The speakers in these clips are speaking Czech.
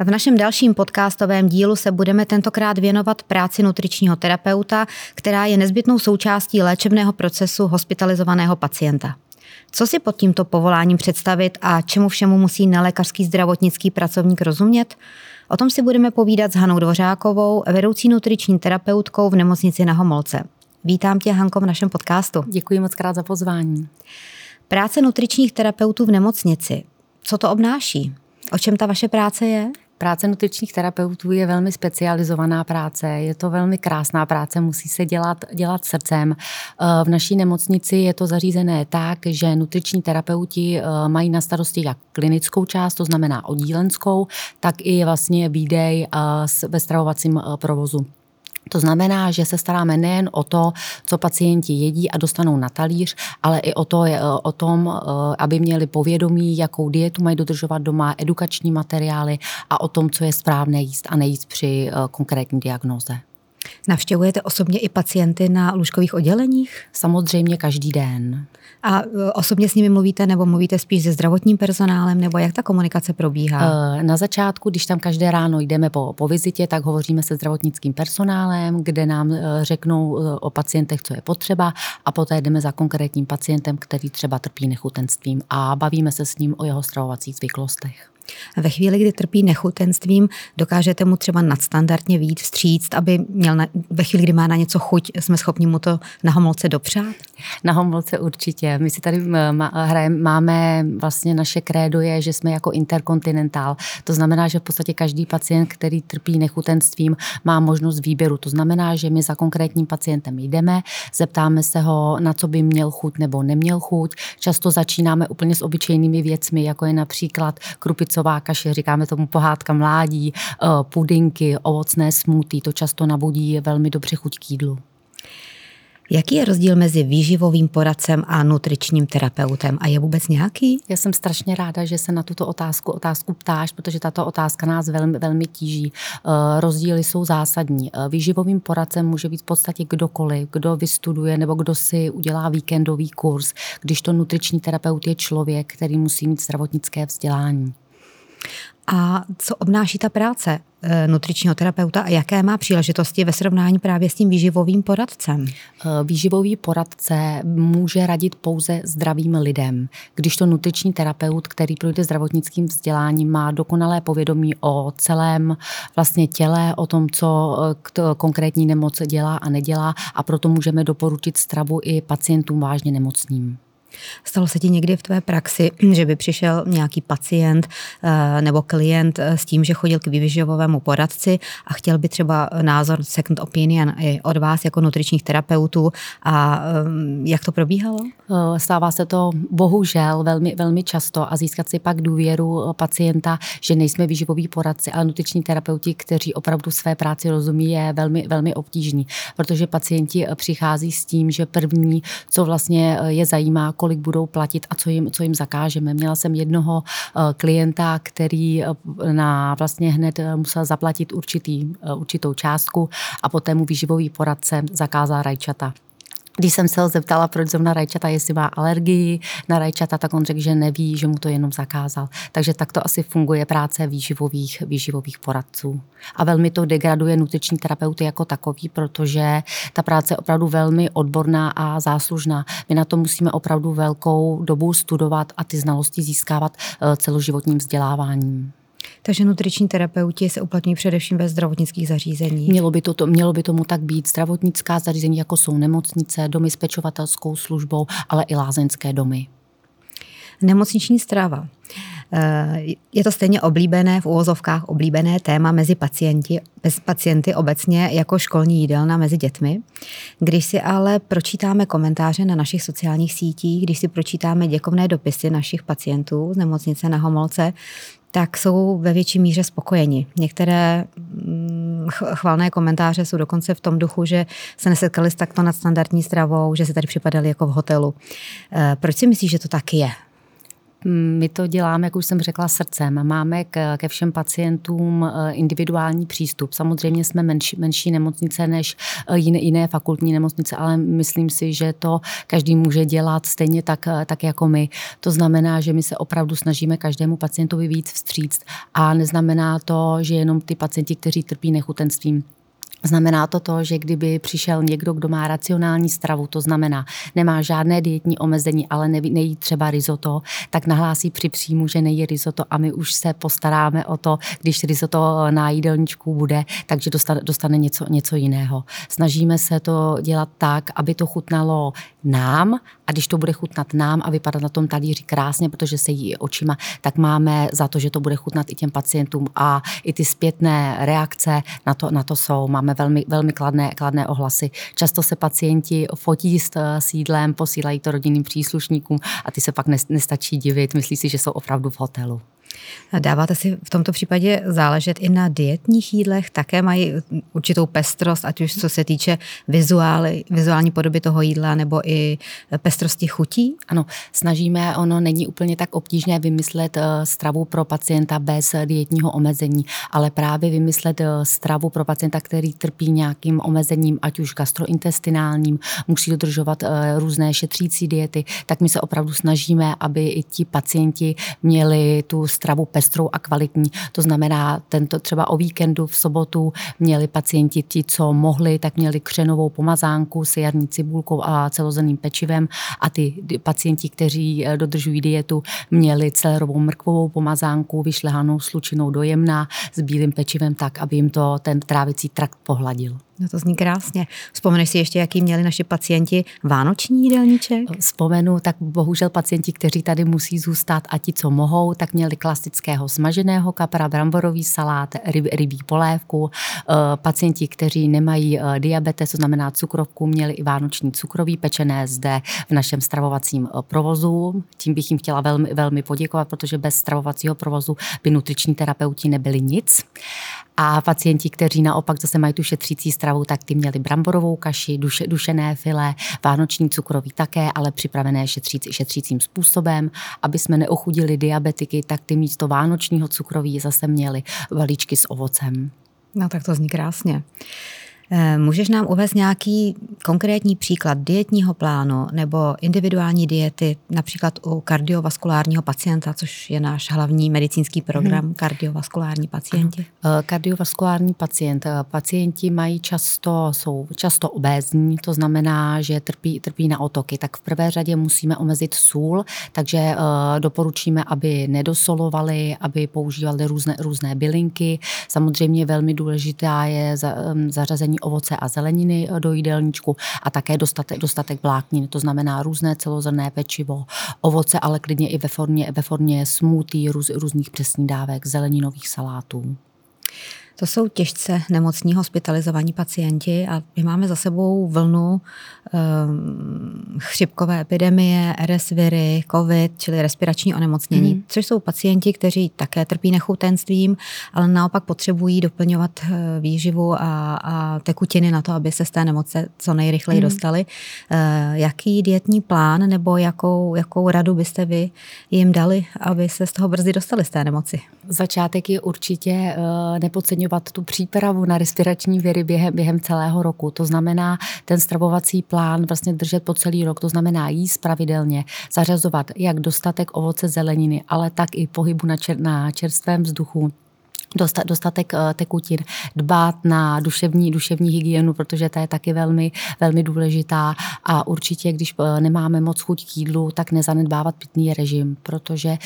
V našem dalším podcastovém dílu se budeme tentokrát věnovat práci nutričního terapeuta, která je nezbytnou součástí léčebného procesu hospitalizovaného pacienta. Co si pod tímto povoláním představit a čemu všemu musí nelékařský zdravotnický pracovník rozumět? O tom si budeme povídat s Hanou Dvořákovou, vedoucí nutriční terapeutkou v nemocnici na Homolce. Vítám tě, Hanko, v našem podcastu. Děkuji moc krát za pozvání. Práce nutričních terapeutů v nemocnici. Co to obnáší? O čem ta vaše práce je? Práce nutričních terapeutů je velmi specializovaná práce, je to velmi krásná práce, musí se dělat, dělat srdcem. Eh, v naší nemocnici je to zařízené tak, že nutriční terapeuti eh, mají na starosti jak klinickou část, to znamená oddílenskou, tak i vlastně výdej eh, ve stravovacím provozu. To znamená, že se staráme nejen o to, co pacienti jedí a dostanou na talíř, ale i o, to, o tom, eh, aby měli povědomí, jakou dietu mají dodržovat doma, edukační materiály a o tom, co je správné jíst a nejíst při eh, konkrétní diagnoze. Navštěvujete osobně i pacienty na lůžkových odděleních? Samozřejmě každý den. A e, osobně s nimi mluvíte nebo mluvíte spíš se zdravotním personálem, nebo jak ta komunikace probíhá? E, na začátku, když tam každé ráno jdeme po, po vizitě, tak hovoříme se zdravotnickým personálem, kde nám e, řeknou o pacientech, co je potřeba a poté jdeme za konkrétním pacientem, který třeba trpí nechutenstvím a bavíme se s ním o jeho stravovacích zvyklostech. Ve chvíli, kdy trpí nechutenstvím, dokážete mu třeba nadstandardně výjít vstříct, aby měl na, ve chvíli, kdy má na něco chuť, jsme schopni mu to na homolce dopřát? Na homolce určitě. My si tady hrajeme, máme vlastně naše krédo je, že jsme jako interkontinentál. To znamená, že v podstatě každý pacient, který trpí nechutenstvím, má možnost výběru. To znamená, že my za konkrétním pacientem jdeme, zeptáme se ho, na co by měl chuť nebo neměl chuť. Často začínáme úplně s obyčejnými věcmi, jako je například krupice ořezová kaše, říkáme tomu pohádka mládí, eh, pudinky, ovocné smutí, to často nabudí velmi dobře chuť k jídlu. Jaký je rozdíl mezi výživovým poradcem a nutričním terapeutem? A je vůbec nějaký? Já jsem strašně ráda, že se na tuto otázku otázku ptáš, protože tato otázka nás velmi, velmi tíží. Eh, rozdíly jsou zásadní. Eh, výživovým poradcem může být v podstatě kdokoliv, kdo vystuduje nebo kdo si udělá víkendový kurz, když to nutriční terapeut je člověk, který musí mít zdravotnické vzdělání. A co obnáší ta práce eh, nutričního terapeuta a jaké má příležitosti ve srovnání právě s tím výživovým poradcem? Eh, výživový poradce může radit pouze zdravým lidem. Když to nutriční terapeut, který projde zdravotnickým vzděláním, má dokonalé povědomí o celém vlastně těle, o tom, co eh, konkrétní nemoc dělá a nedělá a proto můžeme doporučit stravu i pacientům vážně nemocným. Stalo se ti někdy v tvé praxi, že by přišel nějaký pacient eh, nebo klient eh, s tím, že chodil k vyživovému poradci a chtěl by třeba názor second opinion i od vás jako nutričních terapeutů a eh, jak to probíhalo? Stává se to bohužel velmi, velmi často a získat si pak důvěru pacienta, že nejsme výživoví poradci, ale nutriční terapeuti, kteří opravdu své práci rozumí, je velmi, velmi obtížný, protože pacienti přichází s tím, že první, co vlastně je zajímá, kolik budou platit a co jim, co jim zakážeme. Měla jsem jednoho eh, klienta, který eh, na vlastně hned eh, musel zaplatit určitý, určitou částku a poté mu výživový poradce zakázal rajčata. Když jsem se ho zeptala, proč zrovna rajčata, jestli má alergii na rajčata, tak on řekl, že neví, že mu to jenom zakázal. Takže tak to asi funguje práce výživových, výživových poradců. A velmi to degraduje nutriční terapeuty jako takový, protože ta práce je opravdu velmi odborná a záslužná. My na to musíme opravdu velkou dobu studovat a ty znalosti získávat eh, celoživotním vzděláváním. Takže nutriční terapeuti se uplatňují především ve zdravotnických zařízeních. Mělo by, to, mělo by tomu tak být. Zdravotnická zařízení, jako jsou nemocnice, domy s pečovatelskou službou, ale i lázeňské domy. Nemocniční strava. Eh, je to stejně oblíbené, v úvozovkách oblíbené téma mezi pacienti, bez pacienty obecně jako školní jídelna mezi dětmi. Když si ale pročítáme komentáře na našich sociálních sítích, když si pročítáme děkovné dopisy našich pacientů z nemocnice na Homolce, tak jsou ve větší míře spokojeni. Některé mm, chvalné komentáře jsou dokonce v tom duchu, že se nesetkali s takto nadstandardní stravou, že se tady připadali jako v hotelu. Eh, proč si myslíš, že to tak je? My to děláme, jak už jsem řekla, srdcem. Máme ke všem pacientům eh, individuální přístup. Samozřejmě jsme menší, menší nemocnice než eh, jiné, jiné fakultní nemocnice, ale myslím si, že to každý může dělat stejně tak, eh, tak jako my. To znamená, že my se opravdu snažíme každému pacientovi víc vstříct a neznamená to, že jenom ty pacienti, kteří trpí nechutenstvím, Znamená to to, že kdyby přišel někdo, kdo má racionální stravu, to znamená, nemá žádné dietní omezení, ale nejí třeba risotto, tak nahlásí při příjmu, že nejí risotto a my už se postaráme o to, když risotto na jídelníčku bude, takže dostane, dostane něco, něco jiného. Snažíme se to dělat tak, aby to chutnalo nám a když to bude chutnat nám a vypadat na tom talíři krásně, protože se jí očima, tak máme za to, že to bude chutnat i těm pacientům a i ty zpětné reakce na to, na to jsou. Máme velmi, velmi kladné, kladné ohlasy. Často se pacienti fotí s sídlem, posílají to rodinným příslušníkům a ty se pak nestačí divit, myslí si, že jsou opravdu v hotelu. Dáváte si v tomto případě záležet i na dietních jídlech? Také mají určitou pestrost, ať už co se týče vizuály, vizuální podoby toho jídla nebo i pestrosti chutí? Ano, snažíme, ono není úplně tak obtížné vymyslet eh, stravu pro pacienta bez dietního omezení, ale právě vymyslet eh, stravu pro pacienta, který trpí nějakým omezením, ať už gastrointestinálním, musí dodržovat eh, různé šetřící diety, tak my se opravdu snažíme, aby i ti pacienti měli tu stravu stravu pestrou a kvalitní. To znamená, tento třeba o víkendu v sobotu měli pacienti ti, co mohli, tak měli křenovou pomazánku s jarní cibulkou a celozrnným pečivem a ty pacienti, kteří eh, dodržují dietu, měli celerovou mrkvovou pomazánku vyšlehanou slučinou dojemná s bílým pečivem tak, aby jim to ten trávicí trakt pohladil. No to zní krásně. Vzpomeneš si ještě, jaký měli naši pacienti vánoční jídelníček? Vzpomenu, tak bohužel pacienti, kteří tady musí zůstat a ti, co mohou, tak měli klasického smaženého kapra, bramborový salát, ryb, rybí polévku. Eh, pacienti, kteří nemají eh, diabetes, to znamená cukrovku, měli i vánoční cukroví pečené zde v našem stravovacím eh, provozu. Tím bych jim chtěla velmi, velmi poděkovat, protože bez stravovacího provozu by nutriční terapeuti nebyli nic. A pacienti, kteří naopak zase mají tu šetřící tak ty měli bramborovou kaši, duše, dušené file, vánoční cukroví také, ale připravené šetřící, šetřícím způsobem. Aby jsme neochudili diabetiky, tak ty místo vánočního cukroví zase měli balíčky s ovocem. No tak to zní krásně. Eh, můžeš nám uvést nějaký konkrétní příklad dietního plánu nebo individuální diety, například u kardiovaskulárního pacienta, což je náš hlavní medicínský program, hmm. kardiovaskulární pacienti? Eh, kardiovaskulární pacient. Eh, pacienti mají často, jsou často obézní, to znamená, že trpí, trpí na otoky. Tak v prvé řadě musíme omezit sůl, takže doporučíme, aby nedosolovali, aby používali různé, různé bylinky. Samozřejmě velmi důležitá je zařazení dodání ovoce a zeleniny do jídelníčku a také dostatek, dostatek vláknin, to znamená různé celozrné pečivo, ovoce, ale klidně i ve formě, ve formě smoothie, růz, různých přesných dávek, zeleninových salátů. To jsou těžce nemocní hospitalizovaní pacienti a my máme za sebou vlnu um, chřipkové epidemie, RS viry, COVID, čili respirační onemocnění, hmm. což jsou pacienti, kteří také trpí nechutenstvím, ale naopak potřebují doplňovat eh, výživu a, a tekutiny na to, aby se z té nemoce co nejrychleji hmm. dostali. Uh, jaký dietní plán nebo jakou, jakou radu byste vy jim dali, aby se z toho brzy dostali z té nemoci? Začátek je určitě uh, nepodceňovat uplatňovat tu přípravu na respirační viry během, během celého roku. To znamená ten stravovací plán vlastně držet po celý rok, to znamená jíst pravidelně, zařazovat jak dostatek ovoce zeleniny, ale tak i pohybu na, čer, na čerstvém vzduchu, dostatek eh, tekutin, dbát na duševní, duševní hygienu, protože ta je taky velmi, velmi důležitá a určitě, když eh, nemáme moc chuť k jídlu, tak nezanedbávat pitný režim, protože eh,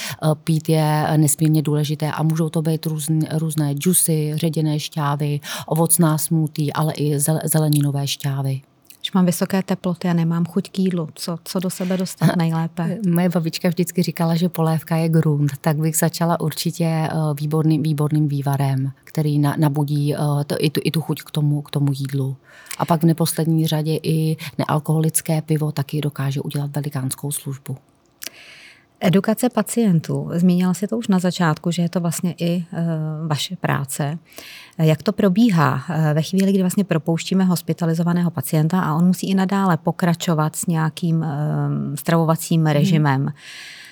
pít je nesmírně důležité a můžou to být různé, různé džusy, ředěné šťávy, ovocná smutí, ale i zeleninové šťávy. Když mám vysoké teploty a nemám chuť k jídlu, co, co do sebe dostat nejlépe? Moje babička vždycky říkala, že polévka je grunt, tak bych začala určitě eh, výborným, výborným vývarem, který na, nabudí eh, to, i, tu, i tu chuť k tomu, k tomu jídlu. A pak v neposlední řadě i nealkoholické pivo taky dokáže udělat velikánskou službu. Edukace pacientů. Zmínila si to už na začátku, že je to vlastně i e, vaše práce. Jak to probíhá e, ve chvíli, kdy vlastně propouštíme hospitalizovaného pacienta a on musí i nadále pokračovat s nějakým e, stravovacím režimem? Hmm Eh,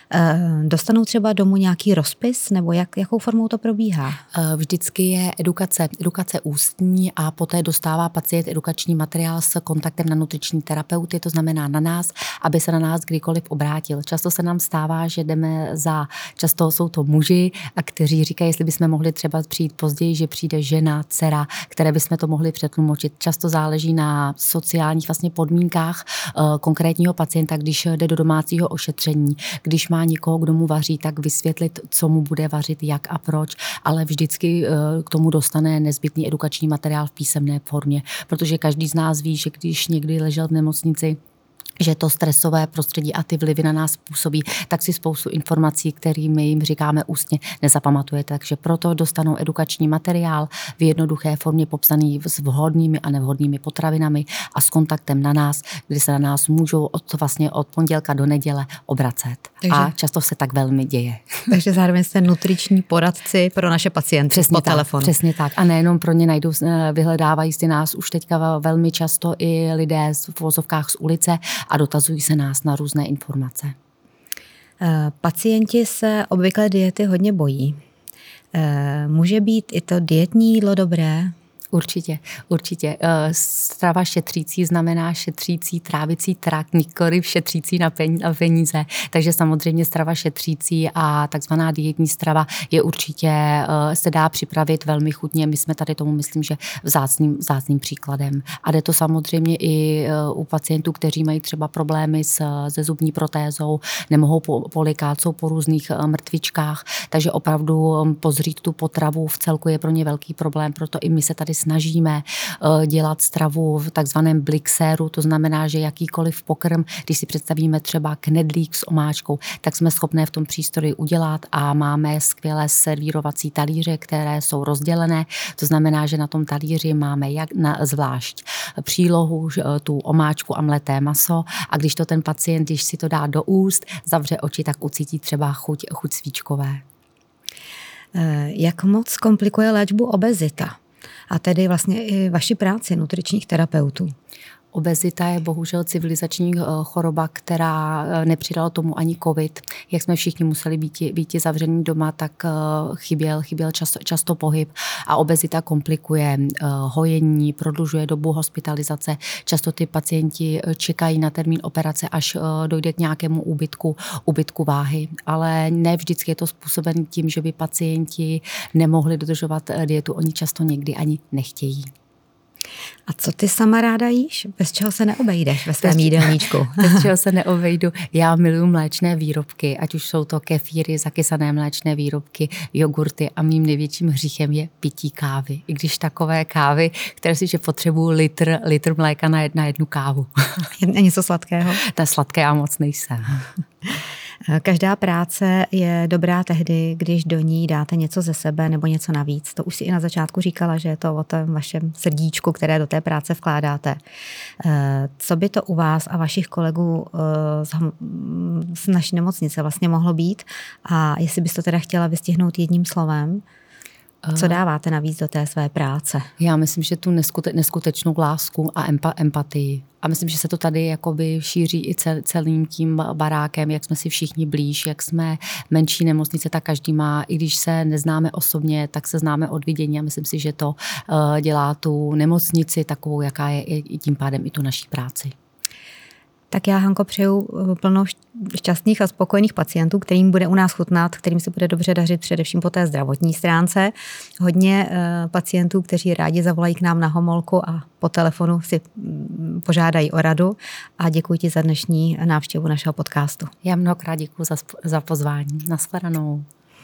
dostanou třeba domů nějaký rozpis, nebo jak, jakou formou to probíhá? Eh, vždycky je edukace, edukace ústní a poté dostává pacient edukační materiál s kontaktem na nutriční terapeuty, to znamená na nás, aby se na nás kdykoliv obrátil. Často se nám stává, že jdeme za, často jsou to muži, a kteří říkají, jestli bychom mohli třeba přijít později, že přijde žena, dcera, které bychom to mohli přetlumočit. Často záleží na sociálních vlastně podmínkách eh, konkrétního pacienta, když jde do domácího ošetření, když má někoho, kdo mu vaří, tak vysvětlit, co mu bude vařit, jak a proč, ale vždycky eh, k tomu dostane nezbytný edukační materiál v písemné formě, protože každý z nás ví, že když někdy ležel v nemocnici, že to stresové prostředí a ty vlivy na nás působí, tak si spoustu informací, kterými jim říkáme ústně, nezapamatuje. Takže proto dostanou edukační materiál v jednoduché formě popsaný s vhodnými a nevhodnými potravinami a s kontaktem na nás, kdy se na nás můžou od, vlastně od pondělka do neděle obracet. Takže, a často se tak velmi děje. Takže zároveň jste nutriční poradci pro naše pacienty přesně po tak, telefonu. Přesně tak. A nejenom pro ně najdou, eh, vyhledávají si nás už teďka velmi často i lidé v vozovkách z ulice a dotazují se nás na různé informace. Eh, pacienti se obvykle diety hodně bojí. Eh, může být i to dietní jídlo dobré? Určitě, určitě. Eh, strava šetřící znamená šetřící trávicí trakt, nikoli šetřící na peníze. Takže samozřejmě strava šetřící a takzvaná dietní strava je určitě, eh, se dá připravit velmi chutně. My jsme tady tomu, myslím, že vzácným, vzácným příkladem. A jde to samozřejmě i eh, u pacientů, kteří mají třeba problémy s, se zubní protézou, nemohou polikat, jsou po různých mrtvičkách, takže opravdu pozřít tu potravu v celku je pro ně velký problém, proto i my se tady snažíme eh, dělat stravu v takzvaném blixéru, to znamená, že jakýkoliv pokrm, když si představíme třeba knedlík s omáčkou, tak jsme schopné v tom přístroji udělat a máme skvělé servírovací talíře, které jsou rozdělené. To znamená, že na tom talíři máme jak na, zvlášť přílohu, tu omáčku a mleté maso a když to ten pacient, když si to dá do úst, zavře oči, tak ucítí třeba chuť, chuť svíčkové. Eh, jak moc komplikuje léčbu obezita? A tedy vlastně i vaši práci nutričních terapeutů. Obezita je bohužel civilizační eh, choroba, která eh, nepřidala tomu ani covid. Jak jsme všichni museli být, být zavření doma, tak eh, chyběl, chyběl často, často pohyb a obezita komplikuje hojení, prodlužuje dobu hospitalizace. Často ty pacienti čekají na termín operace, až dojde k nějakému úbytku, úbytku váhy. Ale ne vždycky je to způsoben tím, že by pacienti nemohli dodržovat dietu. Oni často někdy ani nechtějí. A co ty sama ráda jíš? Bez čeho se neobejdeš ve svém jídelníčku? Bez čeho se neobejdu. Já miluji mléčné výrobky, ať už jsou to kefíry, zakysané mléčné výrobky, jogurty a mým největším hříchem je pití kávy. I když takové kávy, které si, že potřebuju litr, litr mléka na, jednu kávu. Je něco sladkého? Ta sladké já moc nejsem. Každá práce je dobrá tehdy, když do ní dáte něco ze sebe nebo něco navíc. To už si i na začátku říkala, že je to o tom vašem srdíčku, které do té práce vkládáte. Eh, co by to u vás a vašich kolegů eh, z naší nemocnice vlastně mohlo být? A jestli byste to teda chtěla vystihnout jedním slovem, co dáváte navíc do té své práce? Já myslím, že tu neskute, neskutečnou lásku a empa, empatii. A myslím, že se to tady jakoby šíří i cel, celým tím barákem, jak jsme si všichni blíž, jak jsme menší nemocnice, tak každý má, i když se neznáme osobně, tak se známe od vidění a myslím si, že to uh, dělá tu nemocnici takovou, jaká je i tím pádem i tu naší práci. Tak já, Hanko, přeju eh, plno šťastných a spokojených pacientů, kterým bude u nás chutnat, kterým se bude dobře dařit především po té zdravotní stránce. Hodně eh, pacientů, kteří rádi zavolají k nám na homolku a po telefonu si mm, požádají o radu. A děkuji ti za dnešní návštěvu našeho podcastu. Já mnohokrát děkuji za, za pozvání. Naschledanou.